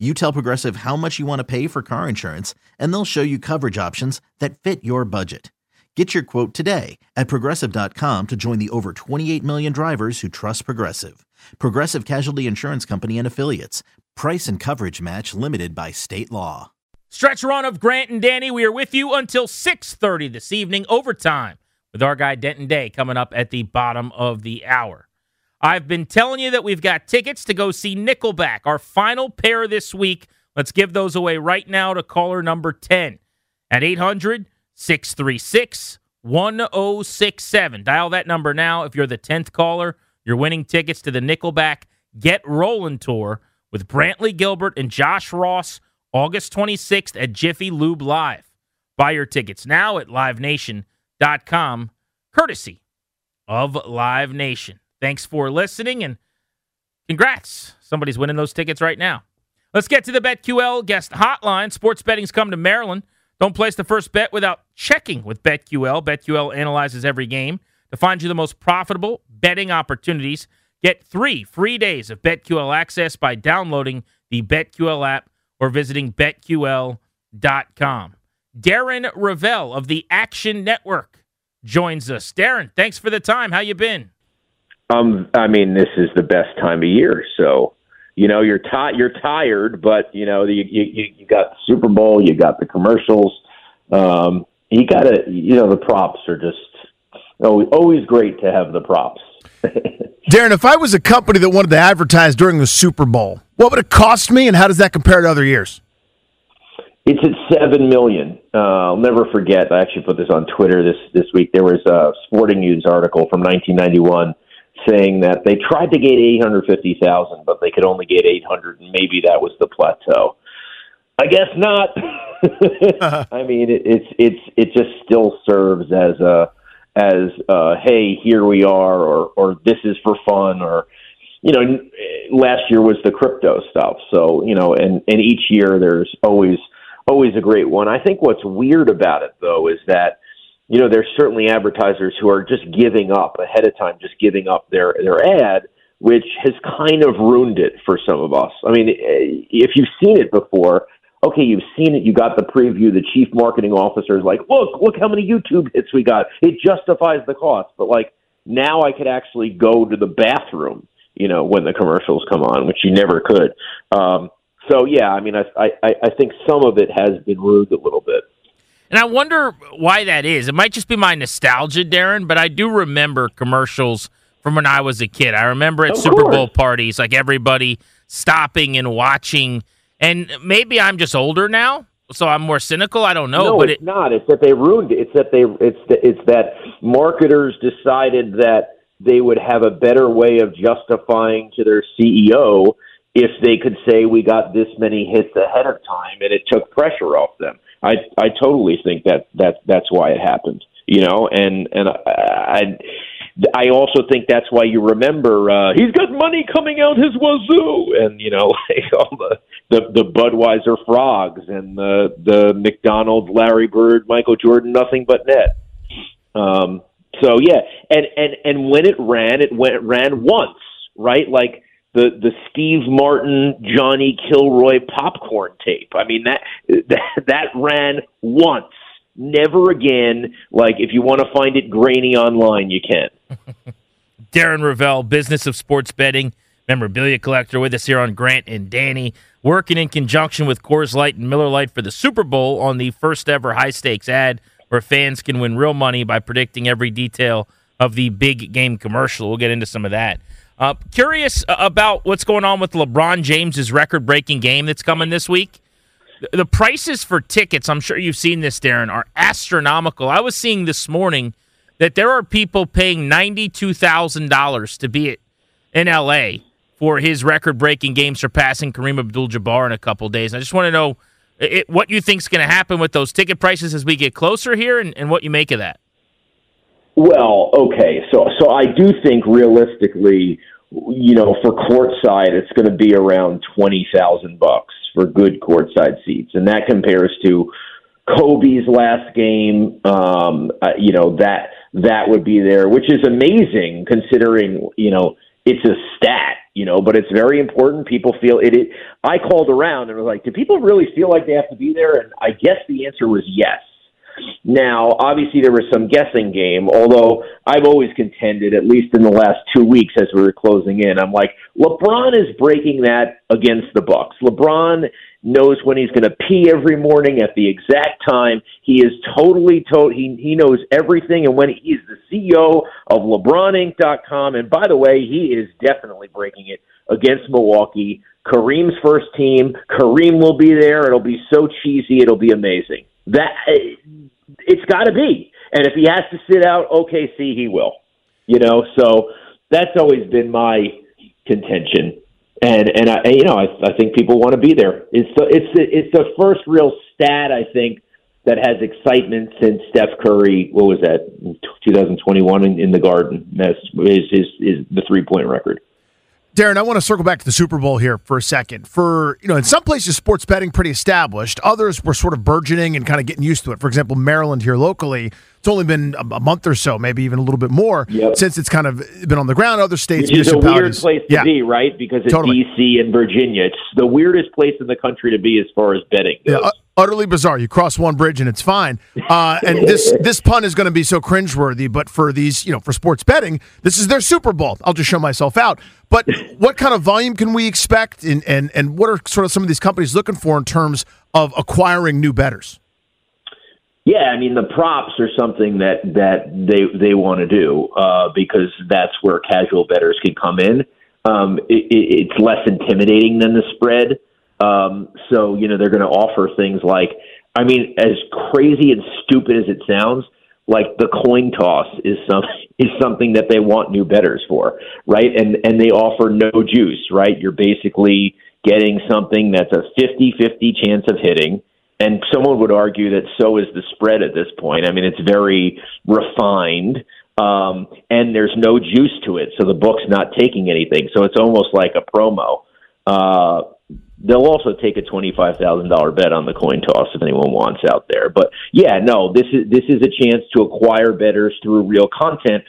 You tell Progressive how much you want to pay for car insurance, and they'll show you coverage options that fit your budget. Get your quote today at progressive.com to join the over 28 million drivers who trust Progressive. Progressive Casualty Insurance Company and Affiliates. Price and coverage match limited by state law. Stretch run of Grant and Danny. We are with you until 6:30 this evening, overtime, with our guy Denton Day coming up at the bottom of the hour. I've been telling you that we've got tickets to go see Nickelback, our final pair this week. Let's give those away right now to caller number 10 at 800 636 1067. Dial that number now. If you're the 10th caller, you're winning tickets to the Nickelback Get Rollin' Tour with Brantley Gilbert and Josh Ross August 26th at Jiffy Lube Live. Buy your tickets now at livenation.com, courtesy of Live Nation. Thanks for listening and congrats. Somebody's winning those tickets right now. Let's get to the BetQL guest hotline. Sports betting's come to Maryland. Don't place the first bet without checking with BetQL. BetQL analyzes every game to find you the most profitable betting opportunities. Get three free days of BetQL access by downloading the BetQL app or visiting betql.com. Darren Rovell of the Action Network joins us. Darren, thanks for the time. How you been? Um, I mean, this is the best time of year, so you know you're ti- you're tired, but you know you you you got the Super Bowl, you got the commercials, um, you got to you know the props are just always, always great to have the props. Darren, if I was a company that wanted to advertise during the Super Bowl, what would it cost me, and how does that compare to other years? It's at seven million. Uh, I'll never forget. I actually put this on Twitter this this week. There was a Sporting News article from 1991 saying that they tried to get 850,000, but they could only get 800, and maybe that was the plateau. I guess not. I mean, it, it's it's it just still serves as a as uh, hey, here we are, or or this is for fun, or you know, last year was the crypto stuff. So you know, and and each year there's always always a great one. I think what's weird about it though is that you know, there's certainly advertisers who are just giving up ahead of time, just giving up their their ad, which has kind of ruined it for some of us. I mean, if you've seen it before, okay, you've seen it, you got the preview, the chief marketing officer is like, look, look how many YouTube hits we got. It justifies the cost. But like now I could actually go to the bathroom, you know, when the commercials come on, which you never could. Um, so yeah, I mean, I, I, I think some of it has been ruined a little bit. And I wonder why that is. It might just be my nostalgia, Darren, but I do remember commercials from when I was a kid. I remember at Of Super course. Bowl parties, like everybody stopping and watching. And maybe I'm just older now, so I'm more cynical. I don't know, no, but it's it, not. It's that they ruined it. It's that they it's the, it's that marketers decided that they would have a better way of justifying to their CEO if they could say we got this many hits ahead of time, and it took pressure off them. I I totally think that that that's why it happened. You know, and and I. I also think that's why you remember uh, he's got money coming out his wazoo, and you know like all the the, the Budweiser frogs and the the McDonald's Larry Bird Michael Jordan nothing but net. Um, so yeah, and and and when it ran, it went ran once, right? Like the the Steve Martin Johnny Kilroy popcorn tape. I mean that that, that ran once. Never again. Like if you want to find it grainy online, you can. Darren Rovell, business of sports betting, memorabilia collector with us here on Grant and Danny, working in conjunction with Coors Light and Miller Lite for the Super Bowl on the first ever high stakes ad where fans can win real money by predicting every detail of the big game commercial. We'll get into some of that. Uh, curious about what's going on with LeBron James's record breaking game that's coming this week. The- prices for tickets, I'm sure you've seen this, Darren, are astronomical. I was seeing this morning that there are people paying $92,000 to be in LA for his record breaking game, surpassing Kareem Abdul Jabbar in a couple days. I just want to know it, what you think's going to happen with those ticket prices as we get closer here, and, and what you make of that. Well, okay, so so I do think realistically, you know, for courtside, it's going to be around twenty thousand bucks for good courtside seats, and that compares to Kobe's last game. Um, uh, you know that that would be there, which is amazing considering you know it's a stat, you know, but it's very important. People feel it. it I called around and was like, do people really feel like they have to be there? And I guess the answer was yes. Now, obviously, there was some guessing game, although I've always contended, at least in the last two weeks as we were closing in, I'm like, LeBron is breaking that against the Bucks. LeBron knows when he's going to pee every morning at the exact time. He is totally to- he he knows everything and when he he's the CEO of lebroninc.com and by the way, he is definitely breaking it against Milwaukee. Kareem's first team, Kareem will be there. It'll be so cheesy, it'll be amazing. That it's got to be. And if he has to sit out OKC, he will. You know, so that's always been my contention and and I you know I I think people want to be there. It's the it's the, it's the first real stat I think that has excitement since Steph Curry. What was that? 2021 in, in the Garden. That's is is is the three point record. Darren, I want to circle back to the Super Bowl here for a second. For, you know, in some places, sports betting pretty established. Others were sort of burgeoning and kind of getting used to it. For example, Maryland here locally, it's only been a, month or so, maybe even a little bit more yep. since it's kind of been on the ground. Other states, it's a weird place to yeah. be, right? Because it's totally. D.C. and Virginia. It's the weirdest place in the country to be as far as betting goes. Yeah, utterly bizarre. You cross one bridge and it's fine. Uh, and this this pun is going to be so cringeworthy, but for these, you know, for sports betting, this is their Super Bowl. I'll just show myself out. But what kind of volume can we expect, and and and what are sort of some of these companies looking for in terms of acquiring new bettors? Yeah, I mean the props are something that that they they want to do uh, because that's where casual bettors can come in. Um, it, it's less intimidating than the spread. Um, so, you know, they're going to offer things like, I mean, as crazy and stupid as it sounds, like the coin toss is some is something that they want new bettors for, right? And and they offer no juice, right? You're basically getting something that's a 50-50 chance of hitting. And someone would argue that so is the spread at this point. I mean, it's very refined, um, and there's no juice to it, so the book's not taking anything. So it's almost like a promo. Uh, they'll also take a twenty-five thousand dollar bet on the coin toss if anyone wants out there. But yeah, no, this is this is a chance to acquire bettors through real content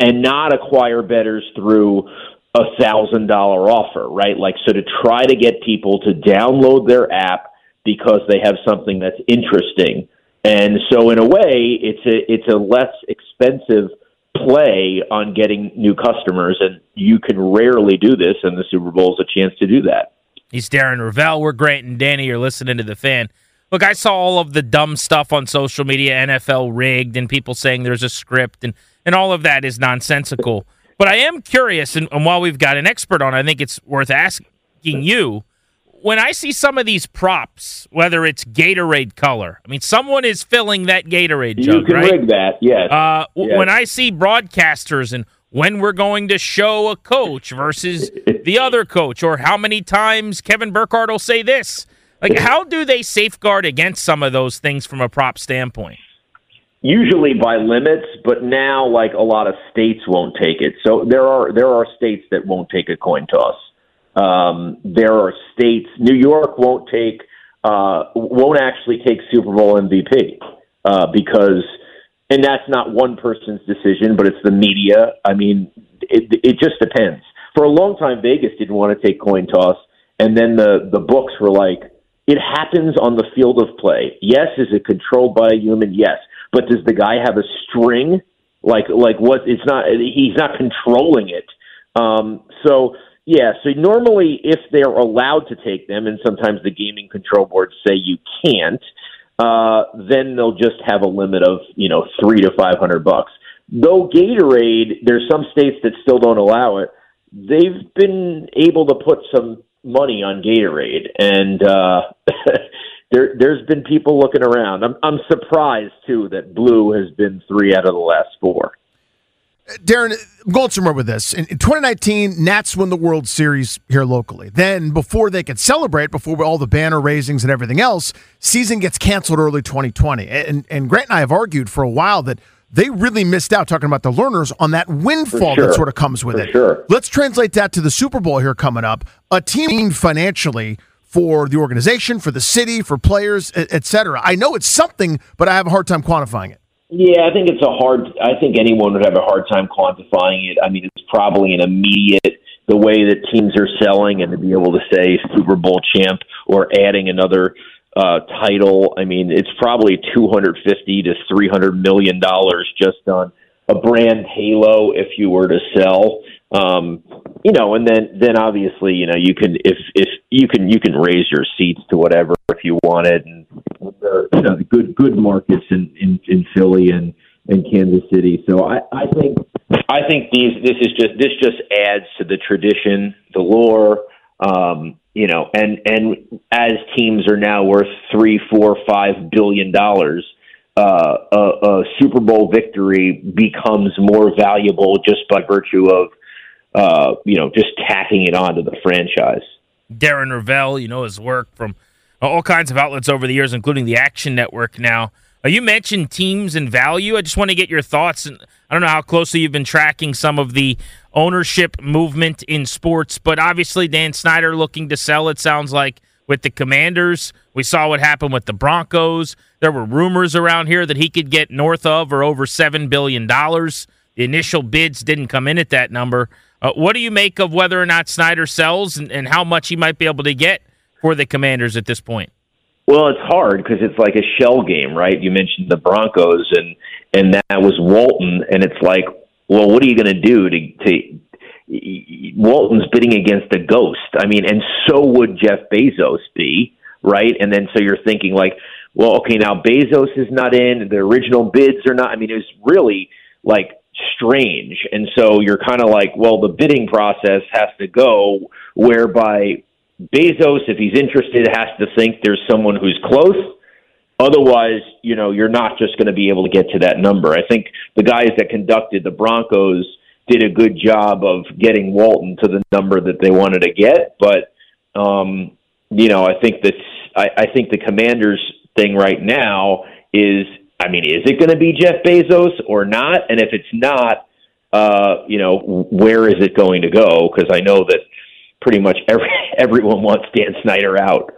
and not acquire bettors through a thousand dollar offer, right? Like so to try to get people to download their app because they have something that's interesting. And so in a way, it's a it's a less expensive play on getting new customers and you can rarely do this and the Super Bowl is a chance to do that. He's Darren Rovell. We're Grant and Danny. You're listening to the fan. Look, I saw all of the dumb stuff on social media, NFL rigged, and people saying there's a script, and, and all of that is nonsensical. But I am curious, and, and while we've got an expert on, I think it's worth asking you. When I see some of these props, whether it's Gatorade color, I mean, someone is filling that Gatorade jug, You can right? rig that, yes. Uh, yes. When I see broadcasters and when we're going to show a coach versus the other coach, or how many times Kevin Burkhardt will say this. Like, how do they safeguard against some of those things from a prop standpoint? Usually by limits, but now like a lot of states won't take it. So there are there are states that won't take a coin toss. Um, there are states. New York won't take uh, won't actually take Super Bowl MVP uh, because and that's not one person's decision, but it's the media. I mean, it, it just depends. For a long time, Vegas didn't want to take coin toss, and then the the books were like, it happens on the field of play. Yes, is it controlled by a human? Yes, but does the guy have a string? Like like what? It's not. He's not controlling it. Um, so yeah. So normally, if they're allowed to take them, and sometimes the gaming control boards say you can't uh, then they'll just have a limit of you know three to five hundred bucks. Though Gatorade, there's some states that still don't allow it. They've been able to put some money on Gatorade, and uh, there there's been people looking around. I'm I'm surprised too that blue has been three out of the last four. Darren, I'm going somewhere with this. In, in 2019, Nats won the World Series here locally. Then, before they could celebrate, before all the banner raisings and everything else, season gets canceled early 2020. And, and Grant and I have argued for a while that they really missed out talking about the Lerners on that windfall sure. that sort of comes with for it. Sure. Let's translate that to the Super Bowl here coming up. A team financially for the organization, for the city, for players, et cetera. I know it's something, but I have a hard time quantifying it. Yeah, I think it's a hard. I think anyone would have a hard time quantifying it. I mean, it's probably an immediate the way that teams are selling, and to be able to say Super Bowl champ or adding another uh, title. I mean, it's probably two hundred fifty to three hundred million dollars just on a brand halo if you were to sell. Um, you know, and then then obviously, you know, you can if if you can you can raise your seats to whatever if you wanted, and there you know good good markets in in, in Philly and and Kansas City. So I I think I think these this is just this just adds to the tradition, the lore. Um, you know, and and as teams are now worth three, four, five billion dollars, uh, a, a Super Bowl victory becomes more valuable just by virtue of uh, you know, just tacking it onto the franchise. Darren Rovell, you know his work from all kinds of outlets over the years, including the Action Network. Now, uh, you mentioned teams and value. I just want to get your thoughts. And I don't know how closely you've been tracking some of the ownership movement in sports, but obviously Dan Snyder looking to sell. It sounds like with the Commanders. We saw what happened with the Broncos. There were rumors around here that he could get north of or over seven billion dollars. The initial bids didn't come in at that number. Uh, what do you make of whether or not Snyder sells and, and how much he might be able to get for the Commanders at this point? Well, it's hard because it's like a shell game, right? You mentioned the Broncos, and and that was Walton, and it's like, well, what are you going to do to to Walton's bidding against a ghost? I mean, and so would Jeff Bezos be, right? And then so you're thinking like, well, okay, now Bezos is not in, the original bids are not. I mean, it's really like strange. And so you're kind of like, well, the bidding process has to go whereby Bezos, if he's interested, has to think there's someone who's close. Otherwise, you know, you're not just going to be able to get to that number. I think the guys that conducted the Broncos did a good job of getting Walton to the number that they wanted to get. But, um, you know, I think that's, I, I think the Commanders thing right now is I mean, is it going to be Jeff Bezos or not? And if it's not, uh, you know, where is it going to go? Because I know that pretty much every everyone wants Dan Snyder out.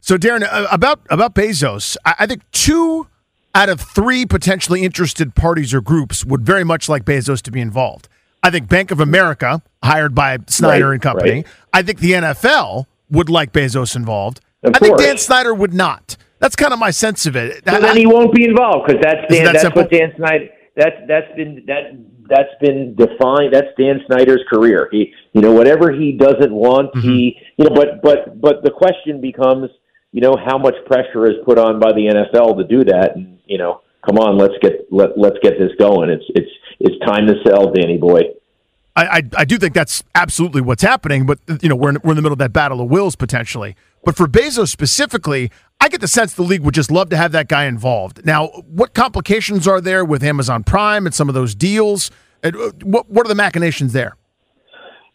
So, Darren, uh, about about Bezos, I think two out of three potentially interested parties or groups would very much like Bezos to be involved. I think Bank of America, hired by Snyder right, and company. Right. I think the NFL would like Bezos involved. Of I think. Dan Snyder would not. That's kind of my sense of it. So then he won't be involved because that's Dan, that that's simple? what Dan Snyder that's that's been that that's been defined. That's Dan Snyder's career. He you know whatever he doesn't want, Mm-hmm. he you know. But but but the question becomes, you know, how much pressure is put on by the NFL to do that? And you know, come on, let's get let let's get this going. It's it's it's time to sell, Danny boy. I, I, I do think that's absolutely what's happening, but you know we're in, we're in the middle of that battle of wills potentially. But for Bezos specifically, I get the sense the league would just love to have that guy involved. Now, what complications are there with Amazon Prime and some of those deals? Uh, What what are the machinations there?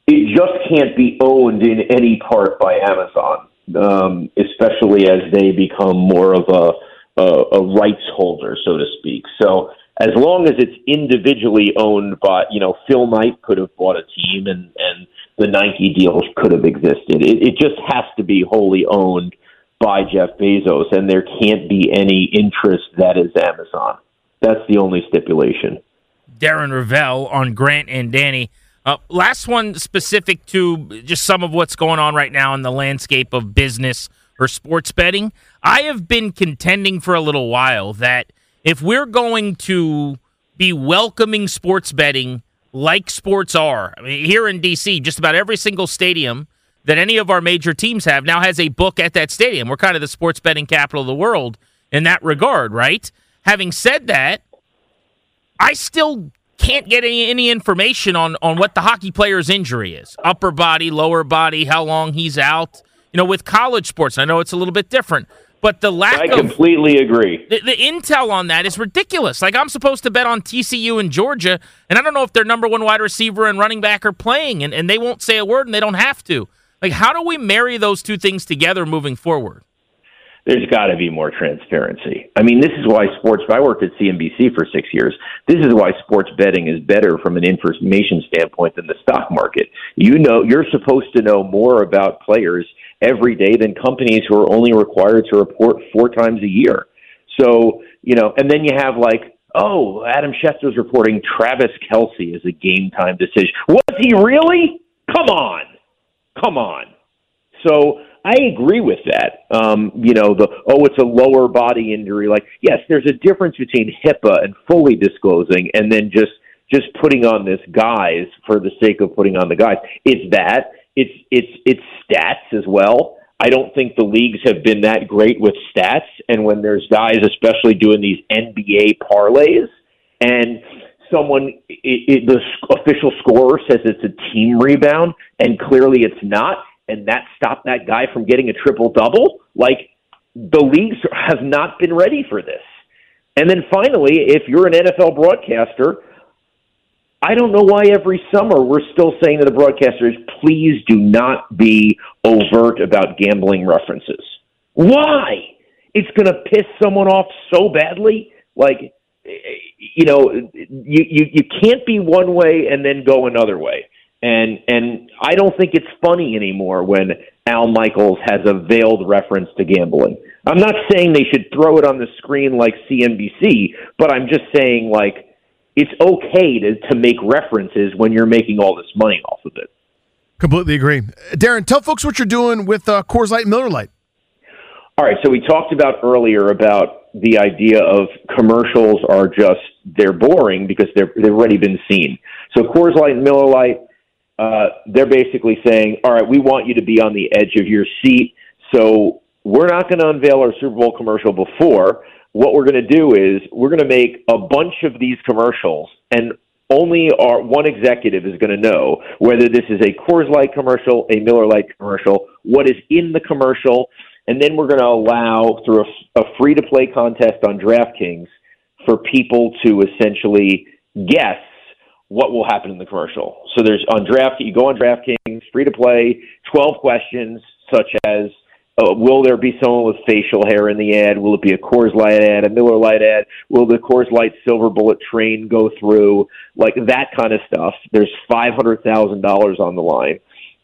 it just can't be owned in any part by Amazon, um, especially as they become more of a, a, a rights holder, so to speak. So as long as it's individually owned by, you know, Phil Knight could have bought a team and, and the Nike deals could have existed. It, it just has to be wholly owned by Jeff Bezos, and there can't be any interest that is Amazon. That's the only stipulation. Darren Rovell on Grant and Danny. Uh, last one specific to just some of what's going on right now in the landscape of business or sports betting. I have been contending for a little while that if we're going to be welcoming sports betting like sports are, I mean, here in D.C., just about every single stadium that any of our major teams have now has a book at that stadium. We're kind of the sports betting capital of the world in that regard, right? Having said that, I still can't get any, any information on, on what the hockey player's injury is upper body, lower body, how long he's out. You know, with college sports, I know it's a little bit different, But the lack I of completely agree. the, the intel on that is ridiculous. Like I'm supposed to bet on TCU and Georgia, and I don't know if their number one wide receiver and running back are playing, and, and they won't say a word, and they don't have to. Like, how do we marry those two things together moving forward? There's got to be more transparency. I mean, this is why sports. I worked at CNBC for six years. This is why sports betting is better from an information standpoint than the stock market. You know, you're supposed to know more about players every day than companies who are only required to report four times a year. So, you know, and then you have like, oh, Adam Schefter's reporting Travis Kelce is a game time decision. Was he really? Come on. Come on. So I agree with that. Um, you know, the oh, it's a lower body injury. Like, yes, there's a difference between HIPAA and fully disclosing, and then just just putting on this guise for the sake of putting on the guise. It's that. It's it's it's stats as well. I don't think the leagues have been that great with stats, and when there's guys, especially doing these NBA parlays, and someone it, it, the official scorer says it's a team rebound, and clearly it's not and that stopped that guy from getting a triple double. Like the leagues have not been ready for this. And then finally, if you're an NFL broadcaster, I don't know why every summer we're still saying to the broadcasters, please do not be overt about gambling references. Why? It's going to piss someone off so badly. Like, you know, you, you, you can't be one way and then go another way. And and I don't think it's funny anymore when Al Michaels has a veiled reference to gambling. I'm not saying they should throw it on the screen like CNBC, but I'm just saying like it's okay to to make references when you're making all this money off of it. Completely agree. Darren, tell folks what you're doing with uh, Coors Light and Miller Lite. All right, so we talked about earlier about the idea of commercials are just they're boring because they're they've already been seen. So Coors Light and Miller Lite uh, they're basically saying, all right, we want you to be on the edge of your seat. So we're not going to unveil our Super Bowl commercial before. What we're going to do is we're going to make a bunch of these commercials, and only our one executive is going to know whether this is a Coors Light commercial, a Miller Lite commercial, what is in the commercial, and then we're going to allow through a, a free to play contest on DraftKings for people to essentially guess what will happen in the commercial. So there's on draft, you go on DraftKings, free to play, 12 questions such as uh, will there be someone with facial hair in the ad? Will it be a Coors Light ad, a Miller Lite ad? Will the Coors Light Silver Bullet train go through? Like that kind of stuff. There's five hundred thousand dollars on the line,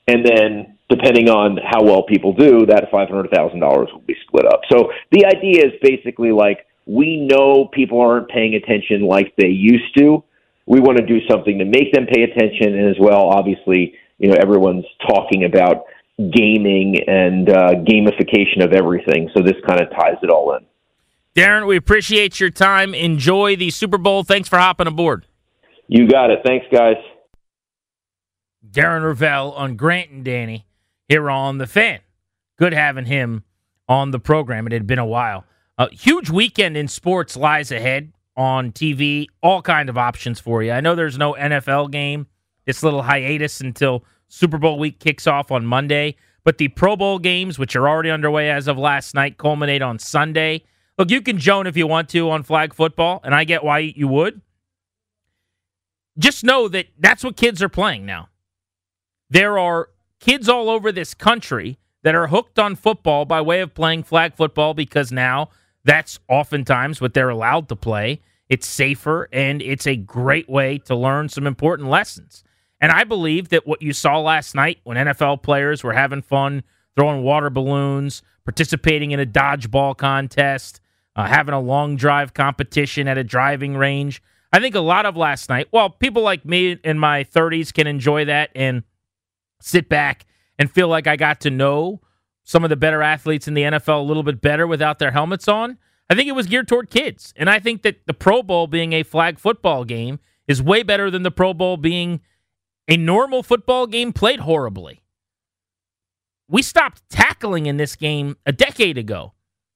and then depending on how well people do, that five hundred thousand dollars will be split up. So the idea is basically like we know people aren't paying attention like they used to we want to do something to make them pay attention, and as well, obviously, you know, everyone's talking about gaming and uh, gamification of everything. So this kind of ties it all in. Darren, we appreciate your time. Enjoy the Super Bowl. Thanks for hopping aboard. You got it. Thanks, guys. Darren Rovell on Grant and Danny here on The Fan. Good having him on the program. It had been a while. A huge weekend in sports lies ahead on TV, all kind of options for you. I know there's no NFL game. This little hiatus until Super Bowl week kicks off on Monday, but the Pro Bowl games, which are already underway as of last night, culminate on Sunday. Look, you can joan if you want to on flag football, and I get why you would. Just know that that's what kids are playing now. There are kids all over this country that are hooked on football by way of playing flag football because now that's oftentimes what they're allowed to play. It's safer and it's a great way to learn some important lessons. And I believe that what you saw last night when NFL players were having fun throwing water balloons, participating in a dodgeball contest, uh, having a long drive competition at a driving range. I think a lot of last night, well, people like me in my 30s can enjoy that and sit back and feel like I got to know some of the better athletes in the NFL a little bit better without their helmets on. I think it was geared toward kids. And I think that the Pro Bowl being a flag football game is way better than the Pro Bowl being a normal football game played horribly. We stopped tackling in this game a decade ago.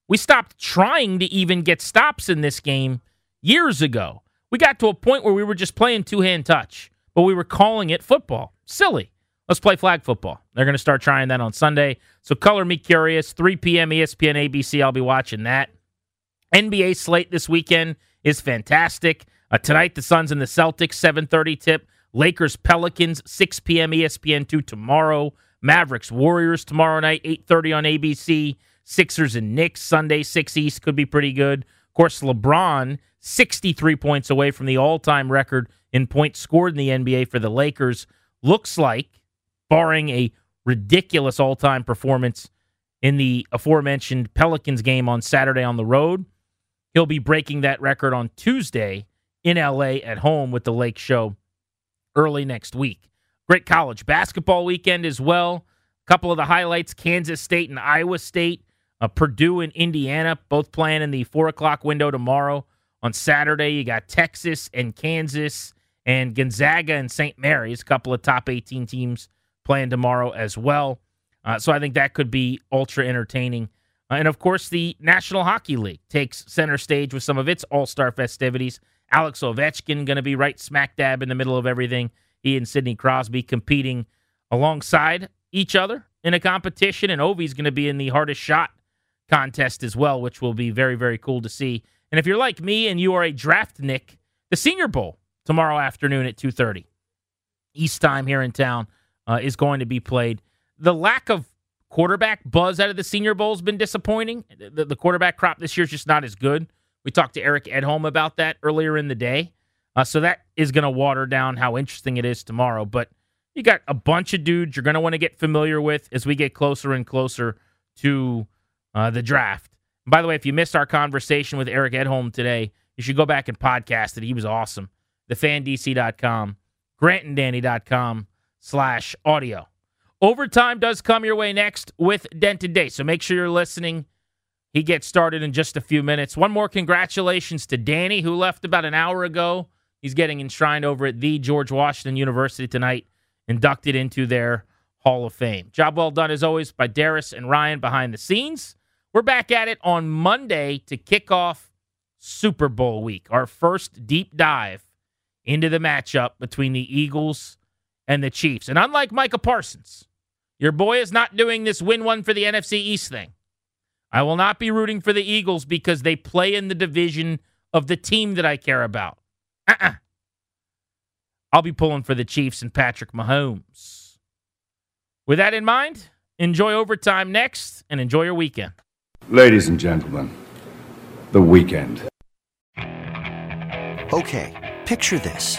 We stopped trying to even get stops in this game years ago. We got to a point where we were just playing two hand touch, but we were calling it football. Silly. Let's play flag football. They're going to start trying that on Sunday. So color me curious. 3 p.m. ESPN ABC. I'll be watching that. NBA slate this weekend is fantastic. Uh, tonight, the Suns and the Celtics, 7:30 tip. Lakers Pelicans, 6 p.m. ESPN two tomorrow. Mavericks Warriors tomorrow night, 8:30 on ABC. Sixers and Knicks Sunday, 6 East could be pretty good. Of course, LeBron 63 points away from the all-time record in points scored in the NBA for the Lakers. Looks like, barring a ridiculous all-time performance in the aforementioned Pelicans game on Saturday on the road, he'll be breaking that record on Tuesday in LA at home with the Lake Show early next week. Great college basketball weekend as well. A couple of the highlights Kansas State and Iowa State, uh, Purdue and Indiana, both playing in the four o'clock window tomorrow. On Saturday, you got Texas and Kansas and Gonzaga and St. Mary's, a couple of top 18 teams playing tomorrow as well. Uh, so I think that could be ultra entertaining. Uh, and of course, the National Hockey League takes center stage with some of its all star festivities. Alex Ovechkin going to be right smack dab in the middle of everything. He and Sidney Crosby competing alongside each other in a competition, and Ovi's going to be in the hardest shot contest as well, which will be very, very cool to see. And if you're like me and you are a draft Nick, the Senior Bowl tomorrow afternoon at 2:30 East time here in town uh, is going to be played. The lack of quarterback buzz out of the Senior Bowl has been disappointing. The, the quarterback crop this year is just not as good. We talked to Eric Edholm about that earlier in the day. Uh, so that is going to water down how interesting it is tomorrow. But you got a bunch of dudes you're going to want to get familiar with as we get closer and closer to uh, the draft. And by the way, if you missed our conversation with Eric Edholm today, you should go back and podcast it. He was awesome. TheFanDC.com, GrantandDanny.com slash audio. Overtime does come your way next with Denton Day. So make sure you're listening he gets started in just a few minutes. One more congratulations to Danny, who left about an hour ago. He's getting enshrined over at the George Washington University tonight, inducted into their Hall of Fame. Job well done, as always, by Darius and Ryan behind the scenes. We're back at it on Monday to kick off Super Bowl week, our first deep dive into the matchup between the Eagles and the Chiefs. And unlike Micah Parsons, your boy is not doing this win one for the NFC East thing. I will not be rooting for the Eagles because they play in the division of the team that I care about. Uh-uh. I'll be pulling for the Chiefs and Patrick Mahomes. With that in mind, enjoy overtime next and enjoy your weekend. Ladies and gentlemen, the weekend. Okay, picture this.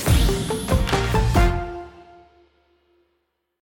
Bye.